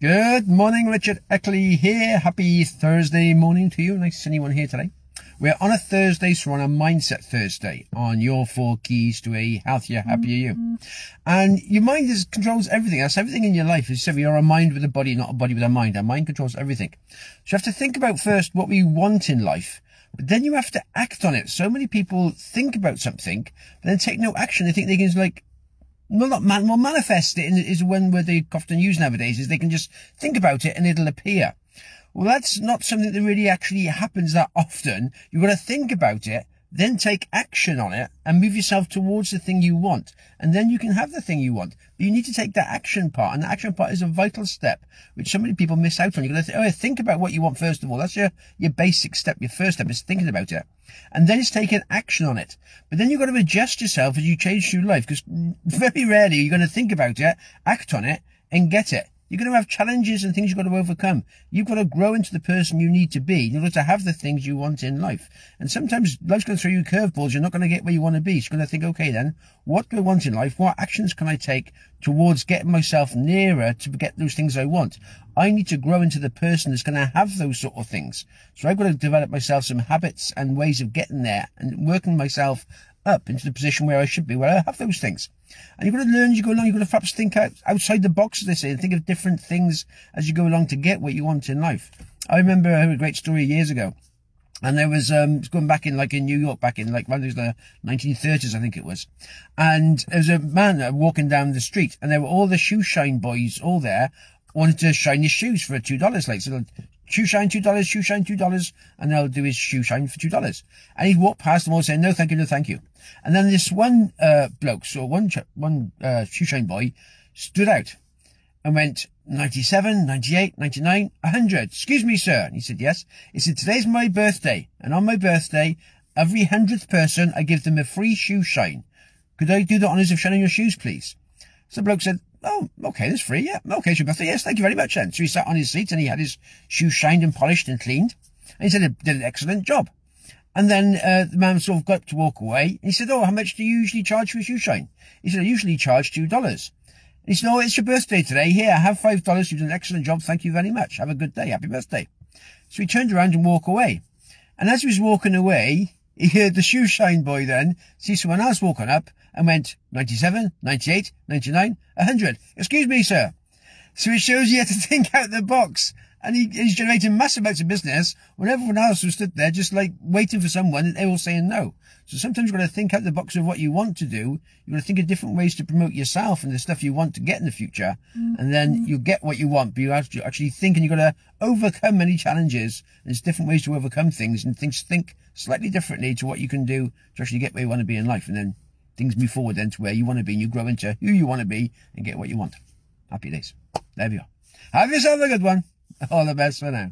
Good morning, Richard Eckley here. Happy Thursday morning to you. Nice to see anyone here today. We're on a Thursday, so we're on a Mindset Thursday on your four keys to a healthier, happier you. And your mind is, controls everything. That's everything in your life. You said, you're a mind with a body, not a body with a mind. Our mind controls everything. So you have to think about first what we want in life. But then you have to act on it. So many people think about something, but then take no action. They think they can just like well, not man, well, manifest it is one word they often use nowadays is they can just think about it and it'll appear. Well, that's not something that really actually happens that often. You've got to think about it, then take action on it and move yourself towards the thing you want. And then you can have the thing you want. But you need to take that action part. And the action part is a vital step, which so many people miss out on. You've got to th- oh, think about what you want first of all. That's your, your basic step. Your first step is thinking about it. And then it's taking action on it. But then you've got to adjust yourself as you change through life because very rarely you're going to think about it, act on it and get it. You're going to have challenges and things you've got to overcome. You've got to grow into the person you need to be in order to have the things you want in life. And sometimes life's going to throw you curveballs. You're not going to get where you want to be. So you're going to think, okay, then what do I want in life? What actions can I take towards getting myself nearer to get those things I want? I need to grow into the person that's going to have those sort of things. So I've got to develop myself some habits and ways of getting there and working myself up into the position where I should be, where I have those things. And you've got to learn as you go along. You've got to perhaps think out, outside the box, as they say, and think of different things as you go along to get what you want in life. I remember I heard a great story years ago. And there was, um, going back in, like in New York, back in like around the 1930s, I think it was. And there was a man walking down the street and there were all the shoe shine boys all there wanted to shine his shoes for two dollars. Like, so shoe shine two dollars, shoe shine two dollars, and they'll do his shoe shine for two dollars. And he walked past them all saying, no, thank you, no, thank you. And then this one, uh, bloke, so one, one, uh, shoe shine boy stood out and went 97, 98, 99, 100. Excuse me, sir. And he said, yes. He said, today's my birthday. And on my birthday, every hundredth person, I give them a free shoe shine. Could I do the honours of shining your shoes, please? So the bloke said, Oh, okay, that's free, yeah. Okay, your birthday. Yes, thank you very much then. So he sat on his seat and he had his shoes shined and polished and cleaned. And he said he did an excellent job. And then uh, the man sort of got to walk away. he said, oh, how much do you usually charge for a shoe shine? He said, I usually charge $2. He said, oh, it's your birthday today. Here, have $5. You've done an excellent job. Thank you very much. Have a good day. Happy birthday. So he turned around and walked away. And as he was walking away, he heard the shoe shine boy then see someone else walking up and went 97, 98, 99, 100. Excuse me, sir. So it shows you how to think out the box. And he, he's generating massive amounts of business when everyone else was stood there just like waiting for someone and they were saying no. So sometimes you've got to think out the box of what you want to do. You've got to think of different ways to promote yourself and the stuff you want to get in the future. Mm-hmm. And then you get what you want, but you have to actually think and you've got to overcome many challenges. There's different ways to overcome things and things think slightly differently to what you can do to actually get where you want to be in life. And then things move forward then to where you want to be and you grow into who you want to be and get what you want. Happy days. There we are. Have yourself a good one. All the best for now.